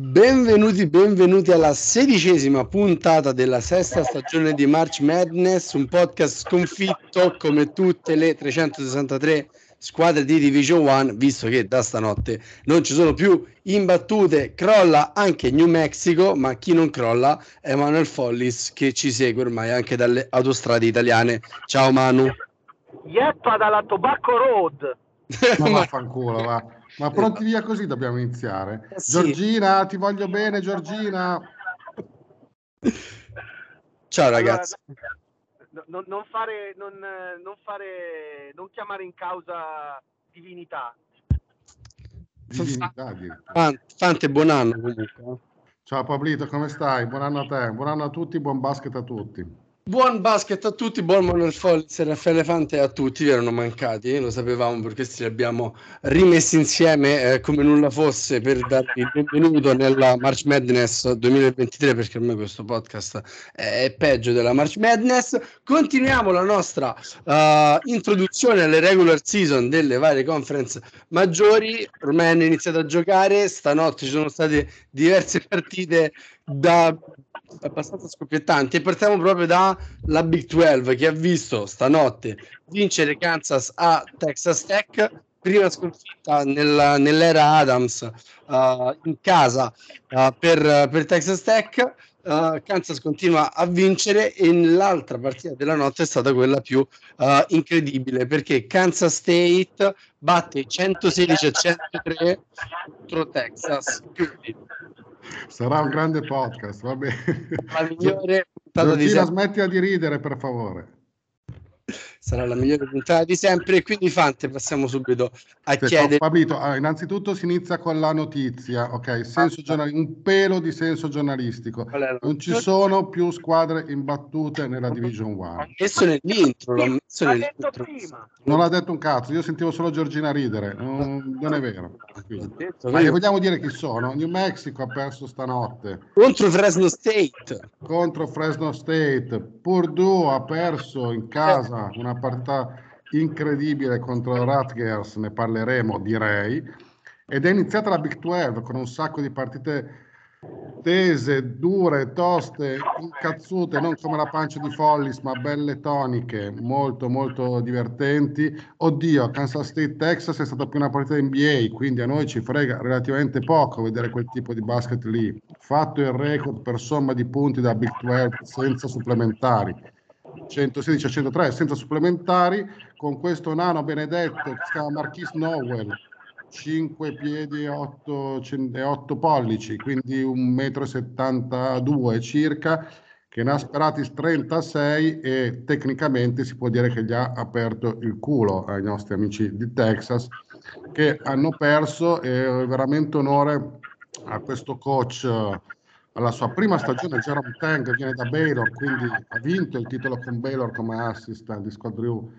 Benvenuti, benvenuti alla sedicesima puntata della sesta stagione di March Madness, un podcast sconfitto come tutte le 363 squadre di Division 1, visto che da stanotte non ci sono più imbattute, crolla anche New Mexico, ma chi non crolla è Manuel Follis che ci segue ormai anche dalle autostrade italiane. Ciao Manu. Yeppa dalla Tobacco Road. Ma vaffanculo, va. Ma pronti via così dobbiamo iniziare. Eh sì. Giorgina, ti voglio bene, Giorgina. Ciao ragazzi. Allora, non, non fare, non, non fare, non chiamare in causa divinità. Divinità, Fante, buon anno comunque. Ciao Pablito, come stai? Buon anno a te, buon anno a tutti, buon basket a tutti. Buon basket a tutti, buon Manuel Follis e Raffaele Fante a tutti, vi erano mancati, lo sapevamo per questo li abbiamo rimessi insieme eh, come nulla fosse per darvi il benvenuto nella March Madness 2023 perché ormai questo podcast è peggio della March Madness. Continuiamo la nostra eh, introduzione alle regular season delle varie conference maggiori, ormai hanno iniziato a giocare, stanotte ci sono state diverse partite da abbastanza e partiamo proprio dalla Big 12 che ha visto stanotte vincere Kansas a Texas Tech prima sconfitta nella- nell'era Adams uh, in casa uh, per, per Texas Tech. Uh, Kansas continua a vincere e l'altra partita della notte è stata quella più incredibile perché Kansas State batte 116 a 103 contro Texas quindi Sarà un grande podcast, va bene. la migliore puntata di smettila di ridere, per favore. Sarà la migliore puntata di sempre e quindi Fante passiamo subito a Aspetta, chiedere Pablito, ah, innanzitutto si inizia con la notizia, ok? Senso giornali- un pelo di senso giornalistico. la Non ci sono più squadre imbattute nella Division 1. L'ho messo nell'intro l'ho messo L'ha detto nell'intro prima. Non ha detto un cazzo, io sentivo solo Giorgina ridere, non, non è vero. Detto, Ma gli vogliamo dire chi sono? New Mexico ha perso stanotte contro Fresno State contro Fresno State, Purdue ha perso in casa una partita incredibile contro Rutgers, ne parleremo direi, ed è iniziata la Big 12 con un sacco di partite tese, dure, toste, incazzute, non come la pancia di Follis, ma belle toniche, molto molto divertenti. Oddio, Kansas State Texas è stata più una partita NBA, quindi a noi ci frega relativamente poco vedere quel tipo di basket lì. Fatto il record per somma di punti da Big 12 senza supplementari. 116 a 103 senza supplementari. Con questo nano benedetto che si chiama Marquis Nowell. 5 piedi e 8, e 8 pollici, quindi 1,72 m circa, che ne ha sperati 36 e tecnicamente si può dire che gli ha aperto il culo ai nostri amici di Texas che hanno perso e veramente onore a questo coach alla sua prima stagione Jerome Tang viene da Baylor quindi ha vinto il titolo con Baylor come assistant di Scott Drew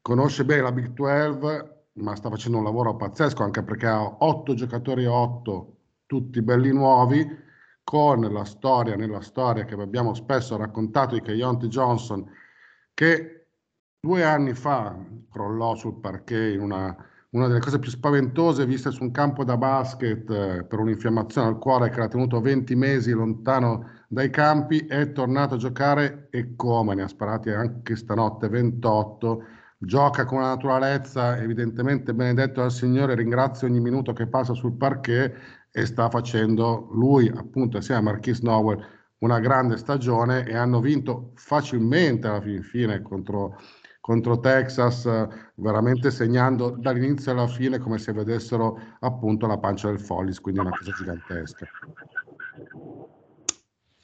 conosce bene la Big 12 ma sta facendo un lavoro pazzesco anche perché ha otto giocatori otto, tutti belli nuovi, con la storia nella storia che abbiamo spesso raccontato di Keontae Johnson, che due anni fa crollò sul parquet in una, una delle cose più spaventose viste su un campo da basket eh, per un'infiammazione al cuore che l'ha tenuto 20 mesi lontano dai campi, è tornato a giocare e come ne ha sparati anche stanotte 28 gioca con una naturalezza evidentemente benedetto dal Signore, ringrazio ogni minuto che passa sul parquet e sta facendo lui appunto assieme a Marquis Nowell una grande stagione e hanno vinto facilmente alla fin fine contro, contro Texas, veramente segnando dall'inizio alla fine come se vedessero appunto la pancia del Follis, quindi una cosa gigantesca.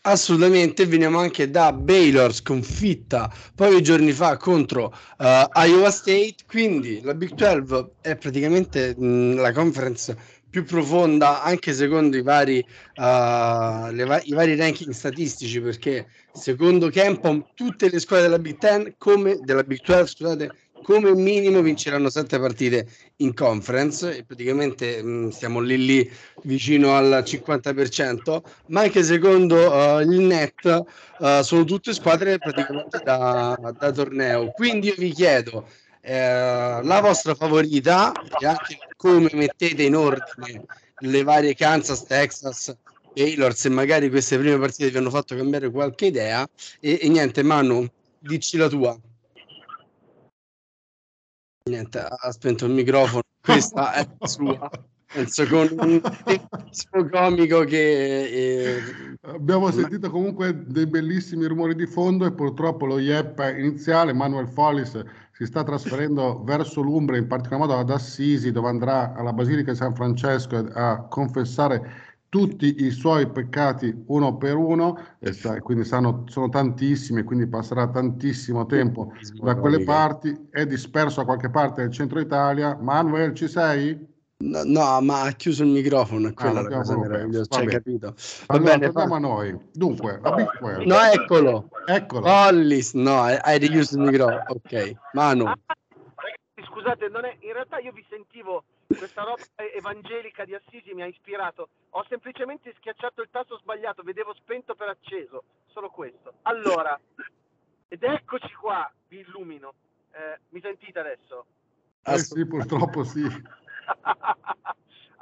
Assolutamente, veniamo anche da Baylor sconfitta pochi giorni fa contro uh, Iowa State, quindi la Big 12 è praticamente mh, la conference più profonda anche secondo i vari, uh, va- i vari ranking statistici perché secondo Campom tutte le squadre della Big 10 come della Big 12 scusate come minimo vinceranno sette partite in conference e praticamente mh, mm, stiamo lì lì vicino al 50%, ma anche secondo uh, il net uh, sono tutte squadre praticamente da, da torneo. Quindi io vi chiedo eh, la vostra favorita e anche come mettete in ordine le varie Kansas, Texas, Baylor, se magari queste prime partite vi hanno fatto cambiare qualche idea e, e niente Manu, dici la tua. Niente, ha spento il microfono, questa è sua. Penso con un bellissimo comico che... Eh... Abbiamo sentito comunque dei bellissimi rumori di fondo e purtroppo lo IEP iniziale, Manuel Follis, si sta trasferendo verso l'Umbria, in particolar modo ad Assisi, dove andrà alla Basilica di San Francesco a confessare tutti i suoi peccati uno per uno, e quindi sanno, sono tantissimi, quindi passerà tantissimo tempo da quelle parti, è disperso a qualche parte del centro Italia. Manuel, ci sei? No, no, ma ha chiuso il microfono, è ah, quella ah, la cosa meravigliosa, cioè, capito? Va allora, bene, torniamo a noi. Dunque, la Big 12. No, eccolo. Eccolo. Hollis, no, hai richiuso il microfono. Ok, Manu. Ah, scusate, è... in realtà io vi sentivo questa roba evangelica di Assisi mi ha ispirato. Ho semplicemente schiacciato il tasto sbagliato, vedevo spento per acceso, solo questo. Allora, ed eccoci qua, vi illumino. Eh, mi sentite adesso? Eh sì, purtroppo sì.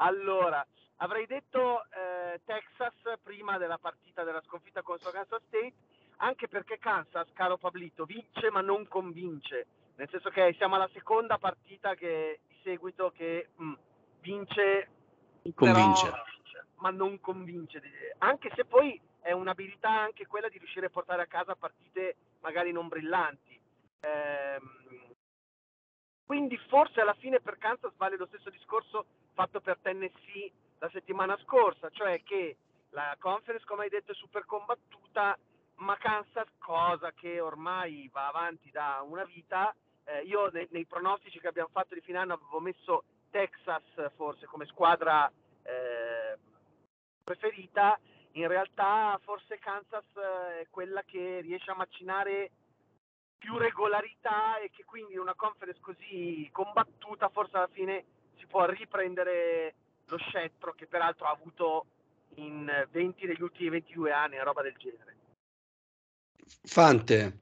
allora, avrei detto eh, Texas prima della partita della sconfitta contro Kansas State, anche perché Kansas, caro Pablito, vince ma non convince. Nel senso che siamo alla seconda partita che seguito che mh, mm, vince, convince. Però, ma non convince. Anche se poi è un'abilità anche quella di riuscire a portare a casa partite magari non brillanti. Ehm, quindi forse alla fine per Kansas vale lo stesso discorso fatto per Tennessee la settimana scorsa, cioè che la conference, come hai detto, è super combattuta, ma Kansas, cosa che ormai va avanti da una vita, eh, io nei, nei, pronostici che abbiamo fatto di fine anno avevo messo Texas forse come squadra eh, preferita, in realtà forse Kansas eh, è quella che riesce a macinare più regolarità e che quindi in una conference così combattuta forse alla fine si può riprendere lo scettro che peraltro ha avuto in 20 degli ultimi 22 anni, una roba del genere. Fante.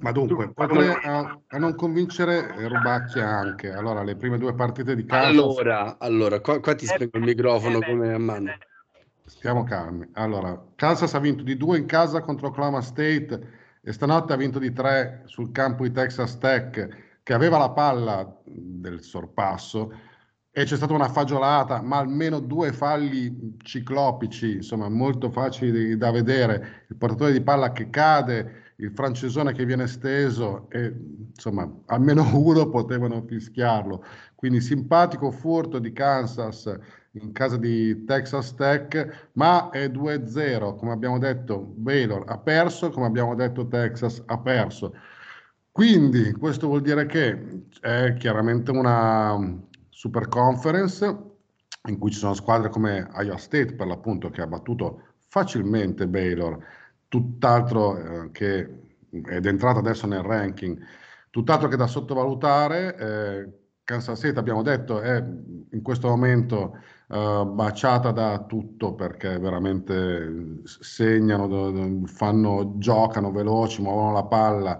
Ma dunque, oltre a, a, non convincere eh, Rubacchia anche, allora le prime due partite di casa... Allora, allora qua, qua ti eh, spiego il microfono eh, come a mano. Stiamo calmi. Allora, Kansas ha vinto di due in casa contro Oklahoma State e stanotte ha vinto di tre sul campo di Texas Tech, che aveva la palla del sorpasso, e c'è stata una fagiolata, ma almeno due falli ciclopici, insomma, molto facili da vedere. Il portatore di palla che cade, il francesone che viene steso, e insomma, almeno uno potevano fischiarlo. Quindi simpatico furto di Kansas in casa di Texas Tech, ma è 2-0, come abbiamo detto, Baylor ha perso, come abbiamo detto Texas ha perso. Quindi questo vuol dire che è chiaramente una Super Conference in cui ci sono squadre come Iowa State per l'appunto che ha battuto facilmente Baylor, tutt'altro eh, che ed è entrato adesso nel ranking, tutt'altro che da sottovalutare. Eh, Kansas State abbiamo detto è in questo momento uh, baciata da tutto perché veramente segnano, fanno, giocano veloci, muovono la palla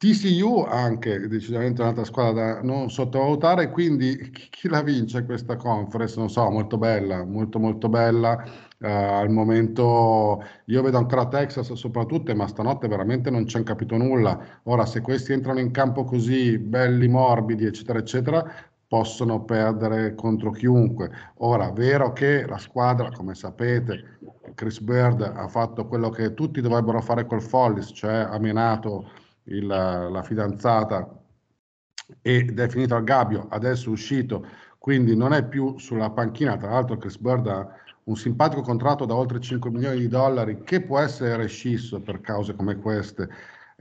TCU anche decisamente un'altra squadra da non sottovalutare, quindi chi la vince questa conference? Non so, molto bella, molto molto bella. Uh, al momento io vedo ancora Texas soprattutto, ma stanotte veramente non ci hanno capito nulla. Ora, se questi entrano in campo così belli, morbidi, eccetera, eccetera, possono perdere contro chiunque. Ora, vero che la squadra, come sapete, Chris Bird ha fatto quello che tutti dovrebbero fare col Follis, cioè ha menato il, la fidanzata ed è finito al gabbio, adesso è uscito, quindi non è più sulla panchina, tra l'altro Chris Bird ha un simpatico contratto da oltre 5 milioni di dollari che può essere rescisso per cause come queste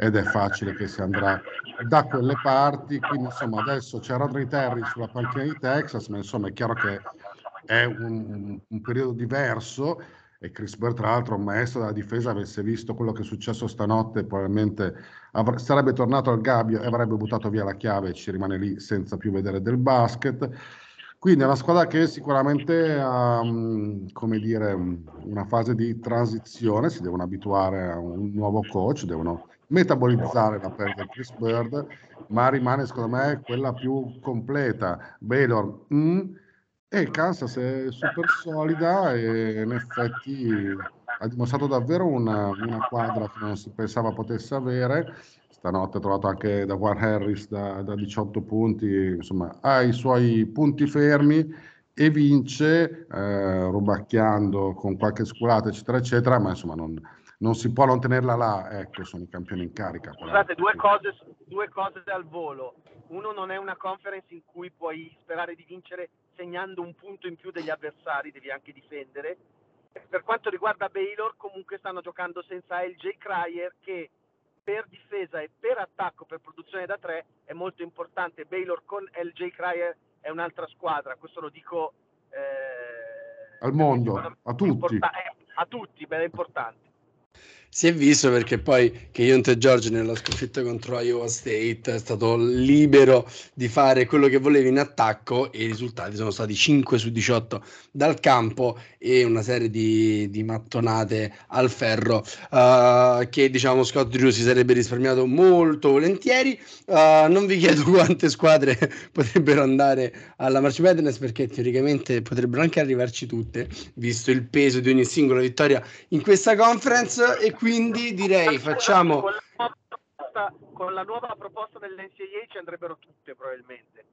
ed è facile che si andrà da quelle parti. Quindi insomma adesso c'è Rodri Terry sulla panchina di Texas, ma insomma è chiaro che è un, un periodo diverso e Chris Bird tra l'altro un maestro della difesa avesse visto quello che è successo stanotte probabilmente avre- sarebbe tornato al gabbio e avrebbe buttato via la chiave e ci rimane lì senza più vedere del basket quindi è una squadra che sicuramente ha come dire, una fase di transizione, si devono abituare a un nuovo coach, devono metabolizzare la perdita di Chris Bird, ma rimane secondo me quella più completa. Baylor mm, e Kansas è super solida e in effetti ha dimostrato davvero una, una quadra che non si pensava potesse avere stanotte ha trovato anche da Juan Harris da, da 18 punti, insomma ha i suoi punti fermi e vince eh, rubacchiando con qualche sculata eccetera eccetera, ma insomma non, non, si può non tenerla là, ecco sono i campioni in carica. Scusate, due cose, due cose al volo. Uno non è una conference in cui puoi sperare di vincere segnando un punto in più degli avversari, devi anche difendere. Per quanto riguarda Baylor, comunque stanno giocando senza LJ Cryer che per difesa e per attacco, per produzione da tre, è molto importante. Baylor con LJ Cryer è un'altra squadra, questo lo dico eh, al mondo, a tutti. Importa- eh, a tutti, beh, è importante. Si è visto perché poi che Ionte George nella sconfitta contro Iowa State è stato libero di fare quello che voleva in attacco e i risultati sono stati 5 su 18 dal campo e una serie di, di mattonate al ferro uh, che diciamo Scott Drew si sarebbe risparmiato molto volentieri. Uh, non vi chiedo quante squadre potrebbero andare alla March Madness perché teoricamente potrebbero anche arrivarci tutte visto il peso di ogni singola vittoria in questa conference e quindi direi facciamo... Con la, proposta, con nuova proposta dell'NCAA ci andrebbero tutte probabilmente.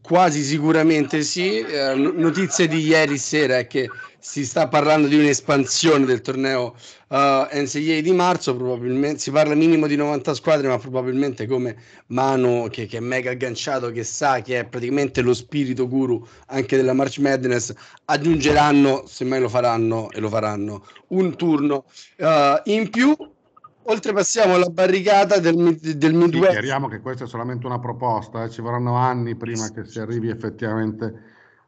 Quasi sicuramente sì. Eh, notizie di ieri sera è che si sta parlando di un'espansione del torneo uh, eh, NCAA di marzo. Probabilmente si parla minimo di 90 squadre, ma probabilmente come Manu, che, che, è mega agganciato, che sa che è praticamente lo spirito guru anche della March Madness, aggiungeranno, semmai lo faranno e lo faranno, un turno uh, in più oltrepassiamo la barricata del, del Midwest. Sì, chiariamo che questa è solamente una proposta, eh. ci vorranno anni prima che si arrivi effettivamente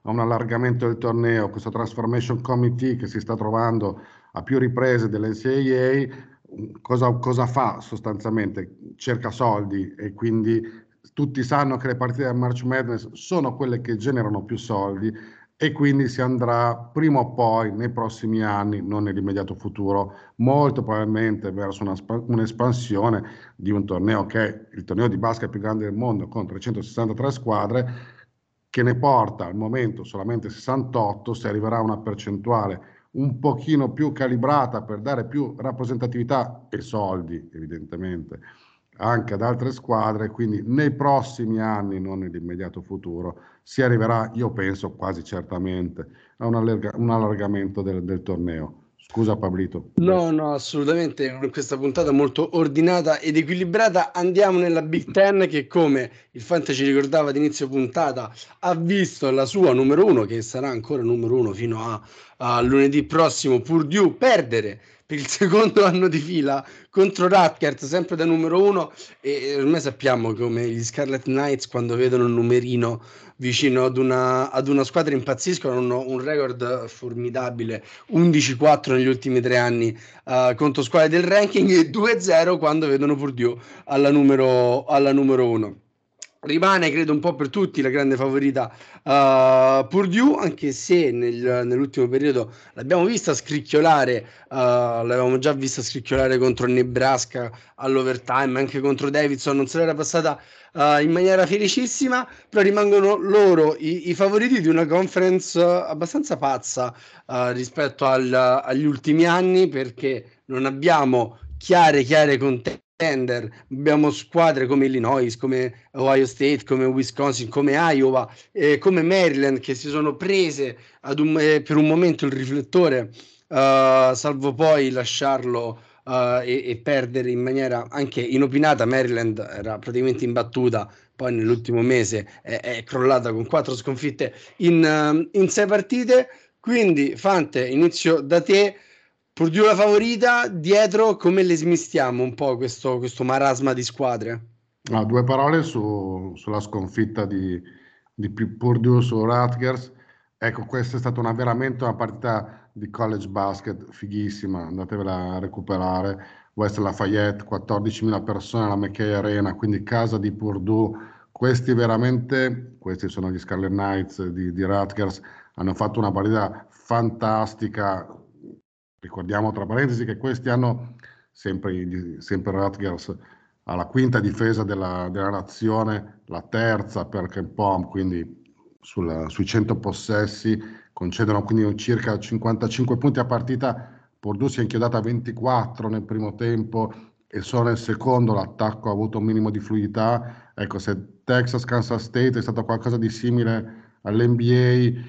a un allargamento del torneo. Questo Transformation Committee che si sta trovando a più riprese dell'NCAA, cosa, cosa fa sostanzialmente? Cerca soldi e quindi tutti sanno che le partite del March Madness sono quelle che generano più soldi e quindi si andrà prima o poi nei prossimi anni, non nell'immediato futuro, molto probabilmente verso una, un'espansione di un torneo che è il torneo di basket più grande del mondo con 363 squadre che ne porta al momento solamente 68, si arriverà a una percentuale un pochino più calibrata per dare più rappresentatività e soldi evidentemente anche ad altre squadre, quindi nei prossimi anni, non nell'immediato futuro, si arriverà, io penso quasi certamente, a un, allarga- un allargamento del, del torneo. Scusa Pablito. No, no, assolutamente. Questa puntata molto ordinata ed equilibrata andiamo nella Big Ten che come il Fante ci ricordava ad inizio puntata ha visto la sua numero uno che sarà ancora numero uno fino a, a lunedì prossimo Purdue perdere per il secondo anno di fila contro Rutgers, sempre da numero uno. E ormai sappiamo come gli Scarlet Knights, quando vedono un numerino vicino ad una, ad una squadra, impazziscono. Hanno un record formidabile: 11-4 negli ultimi tre anni uh, contro squadre del ranking e 2-0 quando vedono Purdue alla numero, alla numero uno rimane credo un po' per tutti la grande favorita uh, Purdue anche se nel, nell'ultimo periodo l'abbiamo vista scricchiolare uh, l'avevamo già vista scricchiolare contro Nebraska all'overtime anche contro Davidson non se l'era passata uh, in maniera felicissima però rimangono loro i, i favoriti di una conference abbastanza pazza rispetto al, agli ultimi anni perché non abbiamo chiare chiare contenti abbiamo squadre come Illinois, come Ohio State, come Wisconsin, come Iowa, eh, come Maryland che si sono prese un, eh, per un momento il riflettore, uh, salvo poi lasciarlo uh, e, e, perdere in maniera anche inopinata. Maryland era praticamente imbattuta, poi nell'ultimo mese è, è crollata con quattro sconfitte in, uh, in sei partite Quindi, Fante, inizio da te. Purdue la favorita, dietro come le smistiamo un po' questo, questo marasma di squadre? Ah, due parole su, sulla sconfitta di, di Purdue su Rutgers. Ecco, questa è stata una, veramente una partita di college basket fighissima, andatevela a recuperare. West Lafayette, 14.000 persone alla McKay Arena, quindi casa di Purdue. Questi veramente, questi sono gli Scarlet Knights di, di Rutgers, hanno fatto una partita fantastica. Ricordiamo tra parentesi che questi hanno sempre, sempre Rutgers alla quinta difesa della, della nazione, la terza per Ken Pom, quindi sulla, sui 100 possessi, concedono quindi circa 55 punti a partita. Purdue si è inchiodata a 24 nel primo tempo e solo nel secondo l'attacco ha avuto un minimo di fluidità. Ecco, se Texas Kansas State è stato qualcosa di simile all'NBA,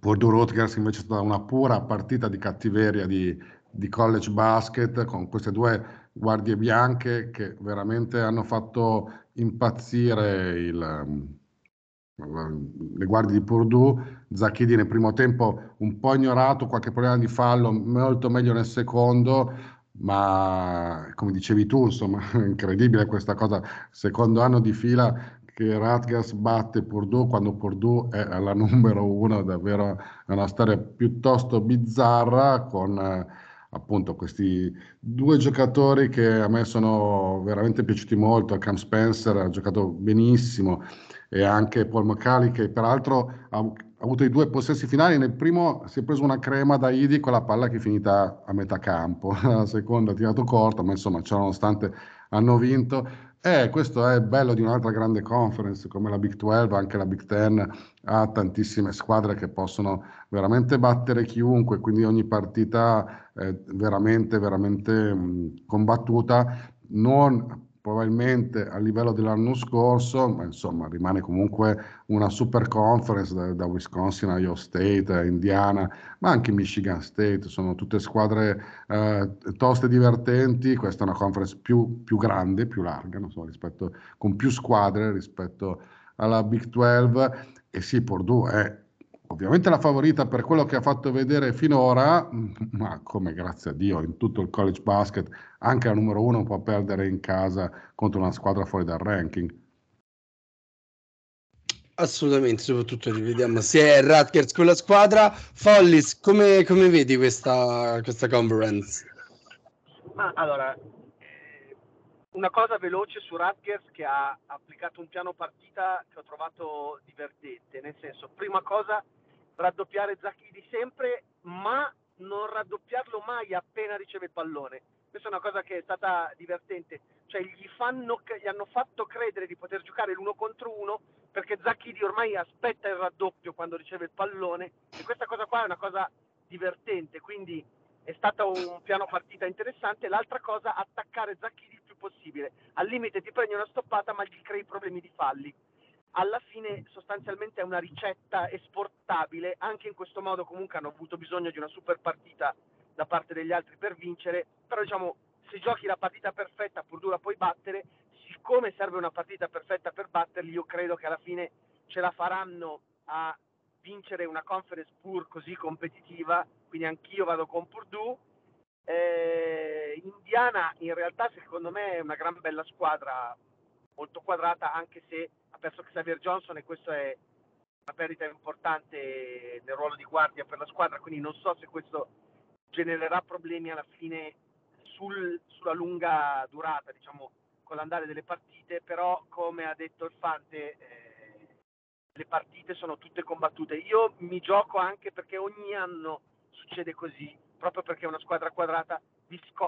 Purdue Rutgers invece è stata una pura partita di cattiveria di, di college basket con queste due guardie bianche che veramente hanno fatto impazzire il, le guardie di Purdue. Zacchidi nel primo tempo un po' ignorato, qualche problema di fallo, molto meglio nel secondo, ma come dicevi tu, insomma, incredibile questa cosa, secondo anno di fila che Rutgers batte Purdue quando Purdue è alla numero uno, davvero è una storia piuttosto bizzarra con eh, appunto questi due giocatori che a me sono veramente piaciuti molto, Cam Spencer ha giocato benissimo e anche Paul McCallie che peraltro ha, ha, avuto i due possessi finali, nel primo si è preso una crema da Idi con la palla che è finita a metà campo, la seconda ha tirato corto, ma insomma ciononostante hanno vinto. Eh, questo è bello di un'altra grande conference come la Big 12, anche la Big 10 ha tantissime squadre che possono veramente battere chiunque, quindi ogni partita è veramente, veramente mh, combattuta. Non probabilmente a livello dell'anno scorso, ma insomma rimane comunque una super conference da, da Wisconsin, Iowa State, Indiana, ma anche Michigan State, sono tutte squadre eh, toste divertenti, questa è una conference più, più grande, più larga, so, rispetto, con più squadre rispetto alla Big 12 e sì, Purdue è ovviamente la favorita per quello che ha fatto vedere finora, ma come grazie a Dio in tutto il college basket, anche la numero uno può perdere in casa contro una squadra fuori dal ranking. Assolutamente, soprattutto rivediamo se è Rutgers con la squadra. Follis, come, come vedi questa, questa conference? Ma allora, eh, una cosa veloce su Rutgers che ha applicato un piano partita che ho trovato divertente, nel senso, prima cosa raddoppiare Zacchi di sempre, ma non raddoppiarlo mai appena riceve il pallone. Questa è una cosa che è stata divertente, cioè gli, fanno, gli hanno fatto credere di poter giocare l'uno contro uno perché Zacchidi ormai aspetta il raddoppio quando riceve il pallone e questa cosa qua è una cosa divertente, quindi è stato un piano partita interessante. L'altra cosa, attaccare Zacchidi il più possibile. Al limite ti prendi una stoppata ma gli crei problemi di falli alla fine sostanzialmente è una ricetta esportabile, anche in questo modo comunque hanno avuto bisogno di una super partita da parte degli altri per vincere, però diciamo se giochi la partita perfetta pur dura puoi battere, siccome serve una partita perfetta per batterli, io credo che alla fine ce la faranno a vincere una conference pur così competitiva, quindi anch'io vado con Purdue. Eh, Indiana in realtà secondo me è una gran bella squadra, molto quadrata, anche se ha perso Xavier Johnson e questo è una perdita importante nel ruolo di guardia per la squadra, quindi non so se questo genererà problemi alla fine sul, sulla lunga durata, diciamo, con l'andare delle partite, però come ha detto il Fante, eh, le partite sono tutte combattute. Io mi gioco anche perché ogni anno succede così, proprio perché è una squadra quadrata,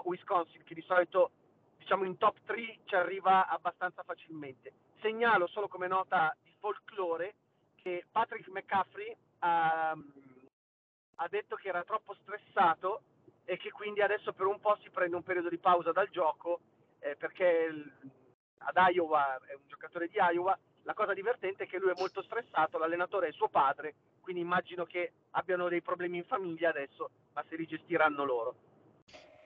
Wisconsin, che di solito diciamo in top 3 ci arriva abbastanza facilmente. Segnalo solo come nota di folklore che Patrick McCaffrey ha, ha detto che era troppo stressato e che quindi adesso per un po' si prende un periodo di pausa dal gioco eh, perché il, ad Iowa è un giocatore di Iowa. La cosa divertente è che lui è molto stressato, l'allenatore è suo padre, quindi immagino che abbiano dei problemi in famiglia adesso, ma si rigestiranno loro.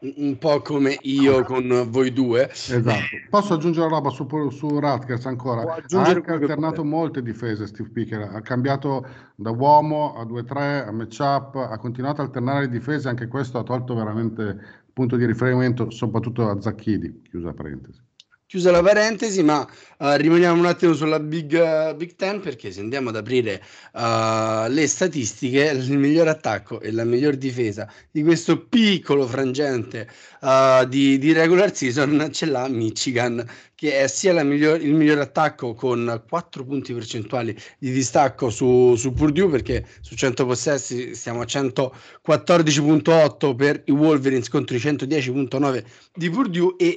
Un po' come io con voi due. Esatto. Posso aggiungere roba su, su Rutgers ancora? Ha anche alternato molte difese Steve Picker, ha cambiato da uomo a 2-3 a matchup, ha continuato a alternare le difese, anche questo ha tolto veramente punto di riferimento soprattutto a Zacchidi, chiusa parentesi chiusa la parentesi, ma uh, rimaniamo un attimo sulla Big, uh, Big Ten perché se andiamo ad aprire uh, le statistiche, il miglior attacco e la miglior difesa di questo piccolo frangente di, di, regular season ce l'ha Michigan, che è sia miglior, il miglior attacco con 4 punti percentuali di distacco su, su Purdue perché su 100 possessi stiamo a 114.8 per i Wolverines contro i 110.9 di Purdue e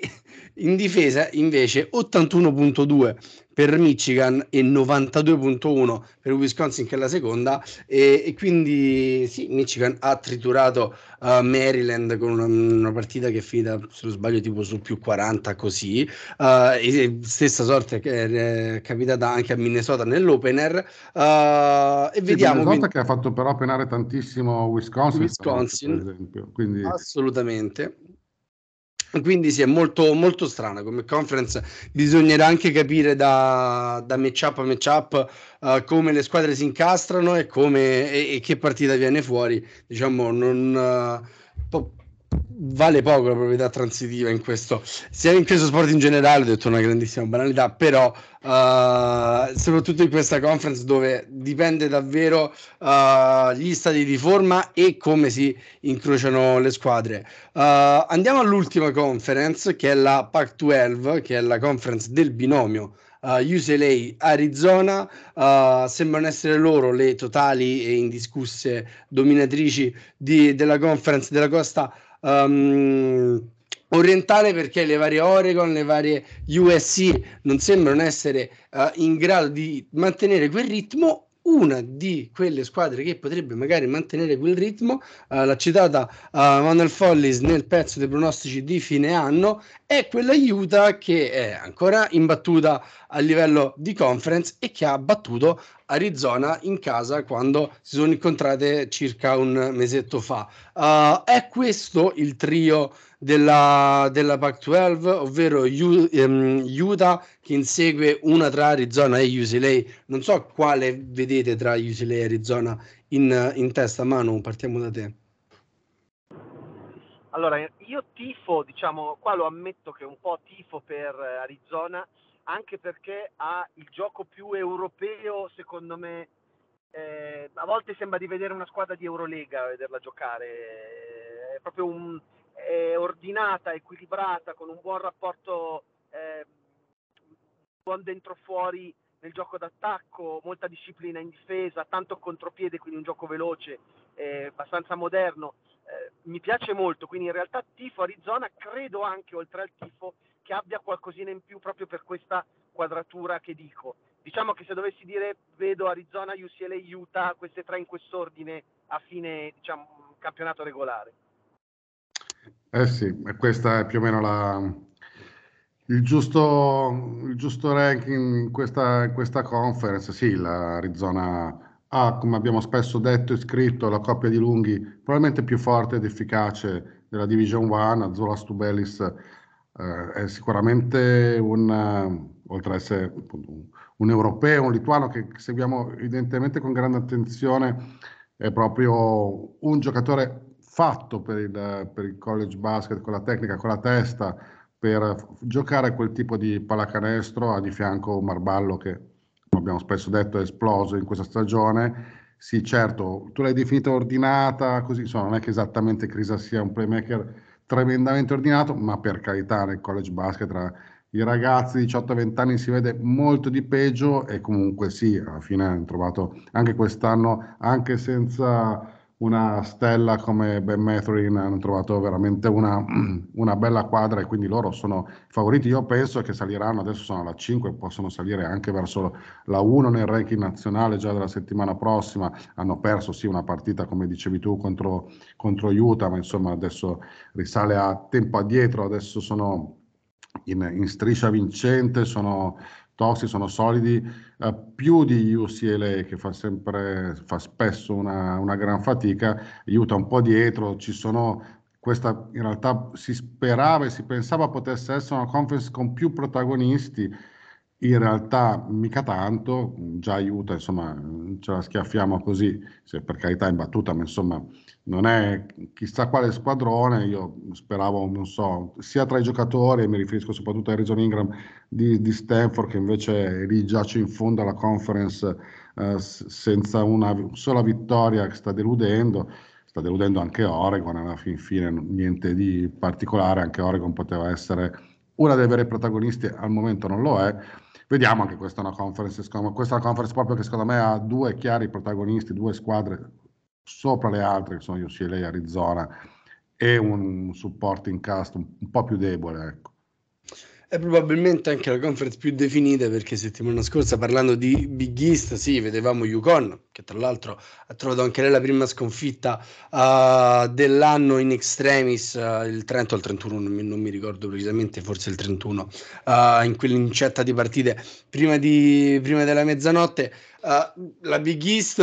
in difesa invece 81.2 per Michigan e 92.1 per Wisconsin che è la seconda e, e quindi sì, Michigan ha triturato uh, Maryland con una, una, partita che è finita se non sbaglio tipo su più 40 così. Uh, stessa sorte che è capitata anche a Minnesota nell'opener. Uh, e sì, vediamo Minnesota quindi... che ha fatto però penare tantissimo Wisconsin, Wisconsin. per esempio quindi... assolutamente quindi sì, è molto, molto strana come conference. Bisognerà anche capire da, da matchup a matchup uh, come le squadre si incastrano e, come, e, e che partita viene fuori. Diciamo, non, uh, vale poco la proprietà transitiva in questo, sia in questo sport in generale, ho detto una grandissima banalità, però uh, soprattutto in questa conference dove dipende davvero uh, gli stati di forma e come si incrociano le squadre. Uh, andiamo all'ultima conference che è la Pac-12, che è la conference del binomio. Uh, UCLA Arizona uh, sembrano essere loro le totali e indiscusse dominatrici di, della conference della costa um, orientale perché le varie Oregon, le varie USC non sembrano essere uh, in grado di mantenere quel ritmo. Una di quelle squadre che potrebbe magari mantenere quel ritmo, uh, l'ha citata uh, Manuel Follis nel pezzo dei pronostici di fine anno, è quella Utah che è ancora imbattuta a livello di conference e che ha battuto Arizona in casa quando si sono incontrate circa un mesetto fa. Uh, è questo il trio della, della Pac-12, ovvero U, um, Utah che insegue una tra Arizona e UCLA. Non so quale vedete tra UCLA e Arizona in, in testa, Manu, partiamo da te. Allora, io tifo, diciamo, qua lo ammetto che un po' tifo per Arizona, anche perché ha il gioco più europeo, secondo me. Eh, a volte sembra di vedere una squadra di Eurolega vederla giocare. È proprio un, è ordinata, equilibrata, con un buon rapporto, eh, buon dentro fuori nel gioco d'attacco, molta disciplina in difesa, tanto contropiede, quindi un gioco veloce, eh, abbastanza moderno. Eh, mi piace molto, quindi in realtà tifo Arizona, credo anche oltre al tifo che abbia qualcosina in più proprio per questa quadratura che dico. Diciamo che se dovessi dire vedo Arizona, UCLA, Utah, queste tre in quest'ordine a fine diciamo, campionato regolare. Eh sì, questo è più o meno la, il, giusto, il, giusto, ranking in questa, in questa conference. Sì, l'Arizona ha, come abbiamo spesso detto e scritto, la coppia di lunghi probabilmente più forte ed efficace della Division 1. Azola Stubelis eh, è sicuramente un, oltre ad essere un europeo, un lituano che seguiamo evidentemente con grande attenzione, è proprio un giocatore fatto per il, per il college basket con la tecnica, con la testa, per giocare quel tipo di pallacanestro, ha di fianco Marballo che, come abbiamo spesso detto, è esploso in questa stagione. Sì, certo, tu l'hai definita ordinata, così, insomma, non è che esattamente Crisa sia un playmaker tremendamente ordinato, ma per carità nel college basket tra i ragazzi di 18-20 anni si vede molto di peggio e comunque sì, alla fine hanno trovato anche quest'anno, anche senza una stella come Ben Mathurin, hanno trovato veramente una, una, bella quadra e quindi loro sono favoriti. Io penso che saliranno, adesso sono alla 5, possono salire anche verso la 1 nel ranking nazionale già della settimana prossima. Hanno perso sì una partita, come dicevi tu, contro, contro Utah, ma insomma adesso risale a tempo addietro, adesso sono in, in striscia vincente, sono tosti, sono solidi, eh, più di UCLA che fa sempre, fa spesso una, una gran fatica, aiuta un po' dietro, ci sono questa in realtà si sperava e si pensava potesse essere una conference con più protagonisti, in realtà mica tanto, già aiuta, insomma, ce la schiaffiamo così, se per carità in battuta, ma insomma non è chissà quale squadrone, io speravo, non so, sia tra i giocatori, e mi riferisco soprattutto a Harrison Ingram di, di Stanford, che invece lì giace in fondo alla conference eh, senza una sola vittoria che sta deludendo, sta deludendo anche Oregon, alla fin fine niente di particolare, anche Oregon poteva essere una dei veri protagonisti, al momento non lo è. Vediamo anche questa è una conference, questa è una conference proprio che secondo me ha due chiari protagonisti, due squadre sopra le altre che sono UCLA e Arizona e un supporting cast un, un po' più debole. Ecco. È probabilmente anche la conference più definita perché settimana scorsa parlando di Big East, sì, vedevamo Yukon, che tra l'altro ha trovato anche lei la prima sconfitta uh, dell'anno in extremis, uh, il 30 o il 31, non mi, non mi ricordo precisamente, forse il 31, uh, eh, in quell'incetta di partite prima, di, prima della mezzanotte. la Big East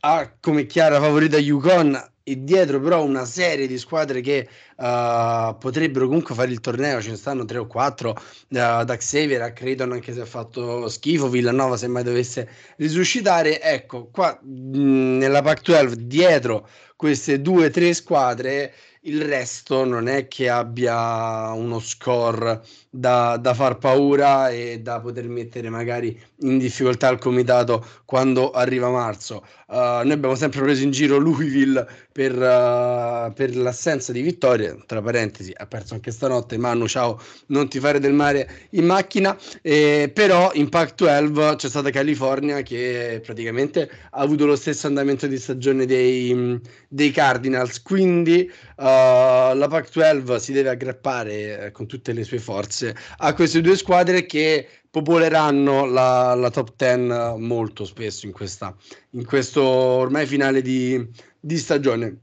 ha come chiara favorita Yukon e dietro però una serie di squadre che uh, potrebbero comunque fare il torneo, ce ne stanno tre o quattro, uh, da Xavier Creighton anche se ha fatto schifo, Villanova se mai dovesse risuscitare, ecco qua mh, nella Pac-12 dietro queste due o tre squadre il resto non è che abbia uno score da, da, far paura e da poter mettere magari in difficoltà il comitato quando arriva marzo. Uh, noi abbiamo sempre preso in giro Louisville per, uh, per, l'assenza di vittorie, tra parentesi, ha perso anche stanotte, Manu, ciao, non ti fare del mare in macchina, eh, però in Pac-12 c'è stata California che praticamente ha avuto lo stesso andamento di stagione dei, dei Cardinals, quindi uh, la Pac-12 si deve aggrappare con tutte le sue forze a queste due squadre che popoleranno la, la top 10 molto spesso in, questa, in questo ormai finale di, di stagione.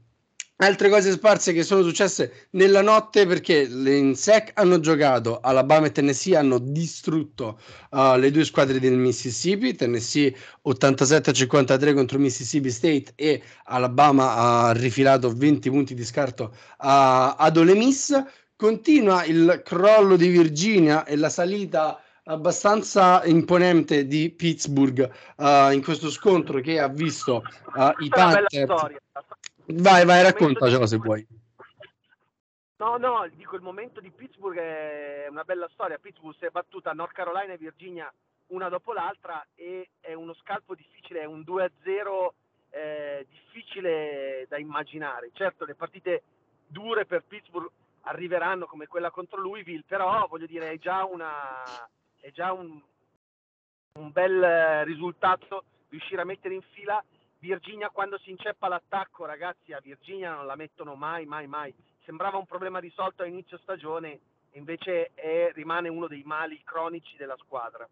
Altre cose sparse che sono successe nella notte perché le INSEC hanno giocato, Alabama e Tennessee hanno distrutto uh, le due squadre del Mississippi, Tennessee 87-53 contro Mississippi State e Alabama ha rifilato 20 punti di scarto a, ad Ole Miss. Continua il crollo di Virginia e la salita abbastanza imponente di Pittsburgh uh, in questo scontro che ha visto uh, i Panthers. Vai, vai, raccontacelo se vuoi. No, no, dico il momento di Pittsburgh è una bella storia. Pittsburgh si è battuta a North Carolina e Virginia una dopo l'altra e è uno scalpo difficile, è un 2-0 eh, difficile da immaginare. Certo, le partite dure per Pittsburgh arriveranno come quella contro Louisville, però voglio dire è già, una, è già un, un bel risultato riuscire a mettere in fila Virginia quando si inceppa l'attacco, ragazzi, a Virginia non la mettono mai, mai, mai. Sembrava un problema risolto a inizio stagione, invece è, rimane uno dei mali cronici della squadra.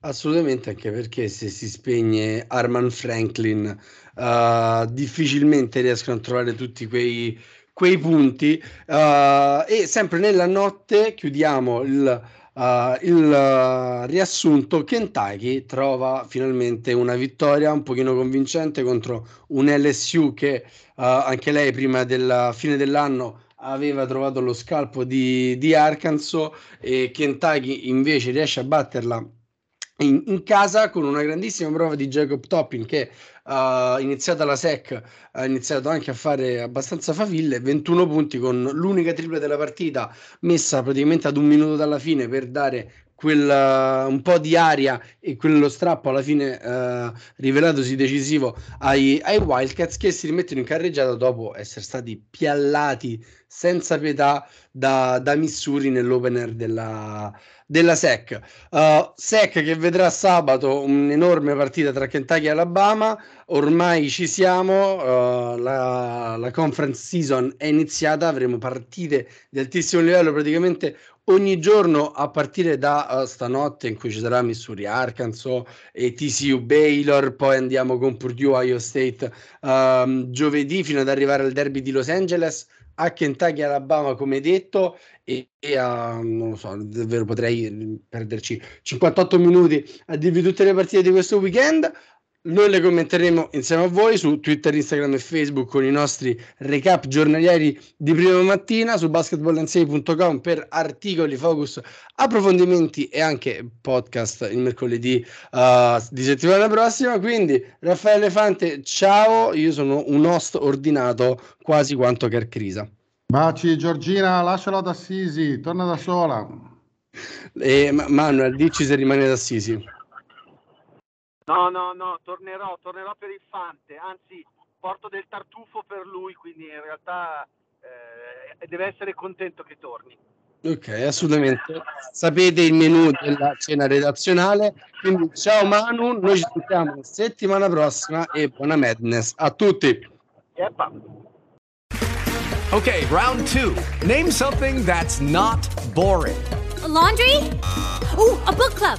Assolutamente, anche perché se si spegne Arman Franklin, uh, difficilmente riescono a trovare tutti quei quei punti uh, e sempre nella notte chiudiamo il, uh, il uh, riassunto Kentucky trova finalmente una vittoria un pochino convincente contro un LSU che anche lei prima della fine dell'anno aveva trovato lo scalpo di, di Arkansas e Kentucky invece riesce a batterla in, in, casa con una grandissima prova di Jacob Topping che ha iniziato la SEC, ha iniziato anche a fare abbastanza faville, 21 punti con l'unica tripla della partita messa praticamente ad un minuto dalla fine per dare quel, un po' di aria e quello strappo alla fine uh, rivelatosi decisivo ai, ai, Wildcats che si rimettono in carreggiata dopo essere stati piallati senza pietà da, da Missouri nell'opener della, della SEC. Uh, SEC che vedrà sabato un'enorme partita tra Kentucky e Alabama. Ormai ci siamo, uh, la, la, conference season è iniziata, avremo partite di altissimo livello praticamente ogni giorno a partire da uh, stanotte in cui ci sarà Missouri, Arkansas e TCU Baylor, poi andiamo con Purdue, Ohio State uh, giovedì fino ad arrivare al derby di Los Angeles a Kentucky Alabama come detto e, e a non lo so davvero potrei perderci 58 minuti a dirvi tutte le partite di questo weekend Noi le commenteremo insieme a voi su Twitter, Instagram e Facebook con i nostri recap giornalieri di prima mattina su basketballandsafe.com per articoli, focus, approfondimenti e anche podcast il mercoledì uh, di settimana prossima. Quindi Raffaele Elefante, ciao, io sono un host ordinato quasi quanto Kerkrisa. Baci Giorgina, lasciala da Assisi, torna da sola. E, Manuel, dici se rimane da Assisi. No, no, no, tornerò, tornerò per il Fante, anzi porto del tartufo per lui, quindi in realtà eh, deve essere contento che torni. Ok, assolutamente. Sapete il menù della cena redazionale. Quindi ciao Manu, noi ci sentiamo settimana prossima e buona madness a tutti. Yeppa. Ok, round two. Name something that's not boring. A laundry? Ooh, a book club.